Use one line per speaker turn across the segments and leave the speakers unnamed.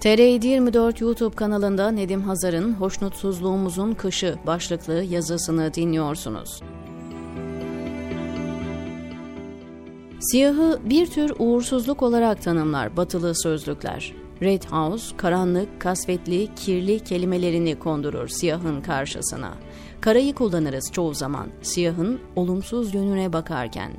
TR724 YouTube kanalında Nedim Hazar'ın Hoşnutsuzluğumuzun Kışı başlıklı yazısını dinliyorsunuz. Siyahı bir tür uğursuzluk olarak tanımlar batılı sözlükler. Red House, karanlık, kasvetli, kirli kelimelerini kondurur siyahın karşısına. Karayı kullanırız çoğu zaman siyahın olumsuz yönüne bakarken.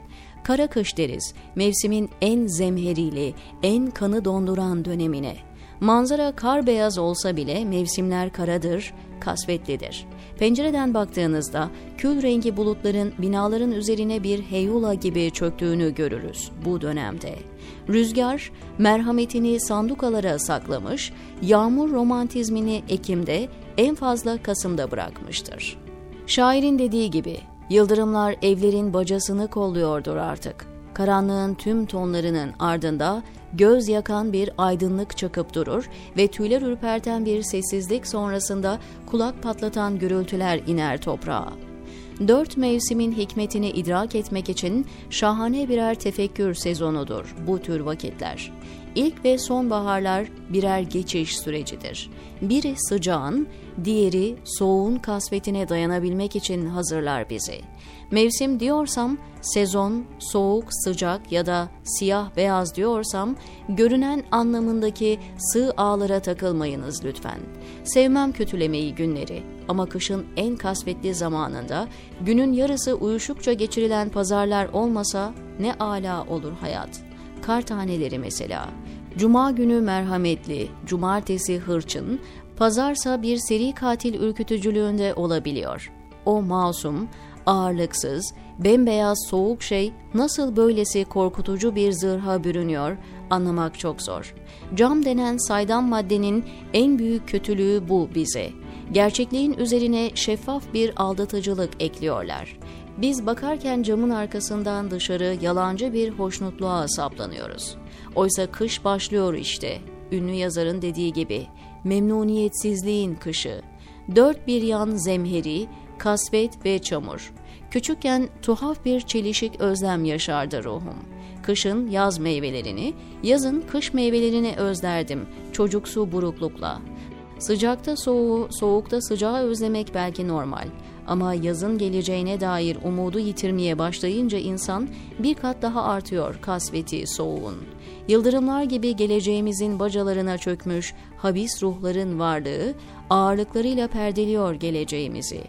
Kara kış deriz, mevsimin en zemherili, en kanı donduran dönemine. Manzara kar beyaz olsa bile mevsimler karadır, kasvetlidir. Pencereden baktığınızda kül rengi bulutların binaların üzerine bir heyula gibi çöktüğünü görürüz bu dönemde. Rüzgar merhametini sandukalara saklamış, yağmur romantizmini Ekim'de en fazla Kasım'da bırakmıştır. Şairin dediği gibi yıldırımlar evlerin bacasını kolluyordur artık. Karanlığın tüm tonlarının ardında göz yakan bir aydınlık çakıp durur ve tüyler ürperten bir sessizlik sonrasında kulak patlatan gürültüler iner toprağa. Dört mevsimin hikmetini idrak etmek için şahane birer tefekkür sezonudur bu tür vakitler. İlk ve sonbaharlar birer geçiş sürecidir. Biri sıcağın, diğeri soğuğun kasvetine dayanabilmek için hazırlar bizi. Mevsim diyorsam sezon, soğuk, sıcak ya da siyah beyaz diyorsam görünen anlamındaki sığ ağlara takılmayınız lütfen. Sevmem kötülemeyi günleri ama kışın en kasvetli zamanında günün yarısı uyuşukça geçirilen pazarlar olmasa ne ala olur hayat. Kar taneleri mesela. Cuma günü merhametli, cumartesi hırçın, pazarsa bir seri katil ürkütücülüğünde olabiliyor. O masum, ağırlıksız, bembeyaz soğuk şey nasıl böylesi korkutucu bir zırha bürünüyor anlamak çok zor. Cam denen saydam maddenin en büyük kötülüğü bu bize. Gerçekliğin üzerine şeffaf bir aldatıcılık ekliyorlar. Biz bakarken camın arkasından dışarı yalancı bir hoşnutluğa saplanıyoruz. Oysa kış başlıyor işte. Ünlü yazarın dediği gibi memnuniyetsizliğin kışı. Dört bir yan zemheri, kasvet ve çamur. Küçükken tuhaf bir çelişik özlem yaşardı ruhum. Kışın yaz meyvelerini, yazın kış meyvelerini özlerdim çocuksu buruklukla. Sıcakta soğuğu, soğukta sıcağı özlemek belki normal. Ama yazın geleceğine dair umudu yitirmeye başlayınca insan bir kat daha artıyor kasveti soğuğun. Yıldırımlar gibi geleceğimizin bacalarına çökmüş habis ruhların varlığı ağırlıklarıyla perdeliyor geleceğimizi.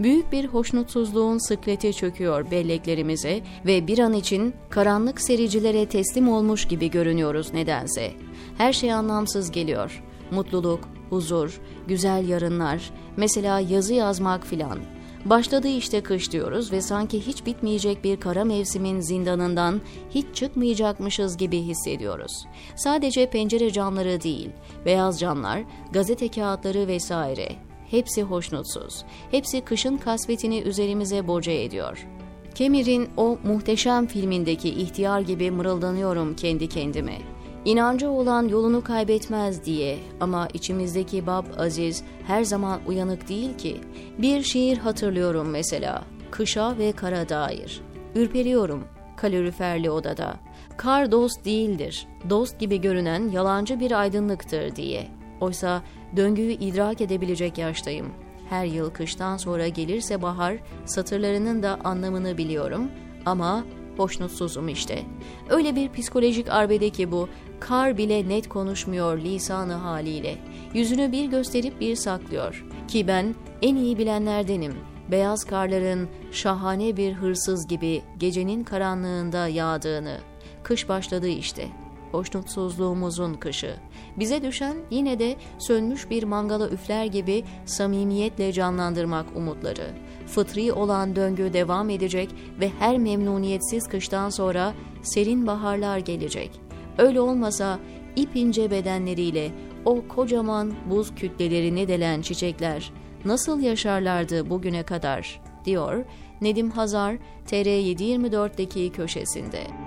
Büyük bir hoşnutsuzluğun sıkleti çöküyor belleklerimize ve bir an için karanlık sericilere teslim olmuş gibi görünüyoruz nedense. Her şey anlamsız geliyor. Mutluluk, huzur, güzel yarınlar, mesela yazı yazmak filan. Başladı işte kış diyoruz ve sanki hiç bitmeyecek bir kara mevsimin zindanından hiç çıkmayacakmışız gibi hissediyoruz. Sadece pencere camları değil, beyaz camlar, gazete kağıtları vesaire. Hepsi hoşnutsuz. Hepsi kışın kasvetini üzerimize boca ediyor. Kemir'in o muhteşem filmindeki ihtiyar gibi mırıldanıyorum kendi kendime. İnancı olan yolunu kaybetmez diye ama içimizdeki Bab Aziz her zaman uyanık değil ki. Bir şiir hatırlıyorum mesela. Kışa ve kara dair. Ürperiyorum kaloriferli odada. Kar dost değildir. Dost gibi görünen yalancı bir aydınlıktır diye. Oysa döngüyü idrak edebilecek yaştayım. Her yıl kıştan sonra gelirse bahar, satırlarının da anlamını biliyorum ama hoşnutsuzum işte. Öyle bir psikolojik arbede ki bu, kar bile net konuşmuyor lisanı haliyle. Yüzünü bir gösterip bir saklıyor. Ki ben en iyi bilenlerdenim. Beyaz karların şahane bir hırsız gibi gecenin karanlığında yağdığını. Kış başladı işte.'' hoşnutsuzluğumuzun kışı. Bize düşen yine de sönmüş bir mangala üfler gibi samimiyetle canlandırmak umutları. Fıtri olan döngü devam edecek ve her memnuniyetsiz kıştan sonra serin baharlar gelecek. Öyle olmasa ip ince bedenleriyle o kocaman buz kütlelerini delen çiçekler nasıl yaşarlardı bugüne kadar, diyor Nedim Hazar TR724'deki köşesinde.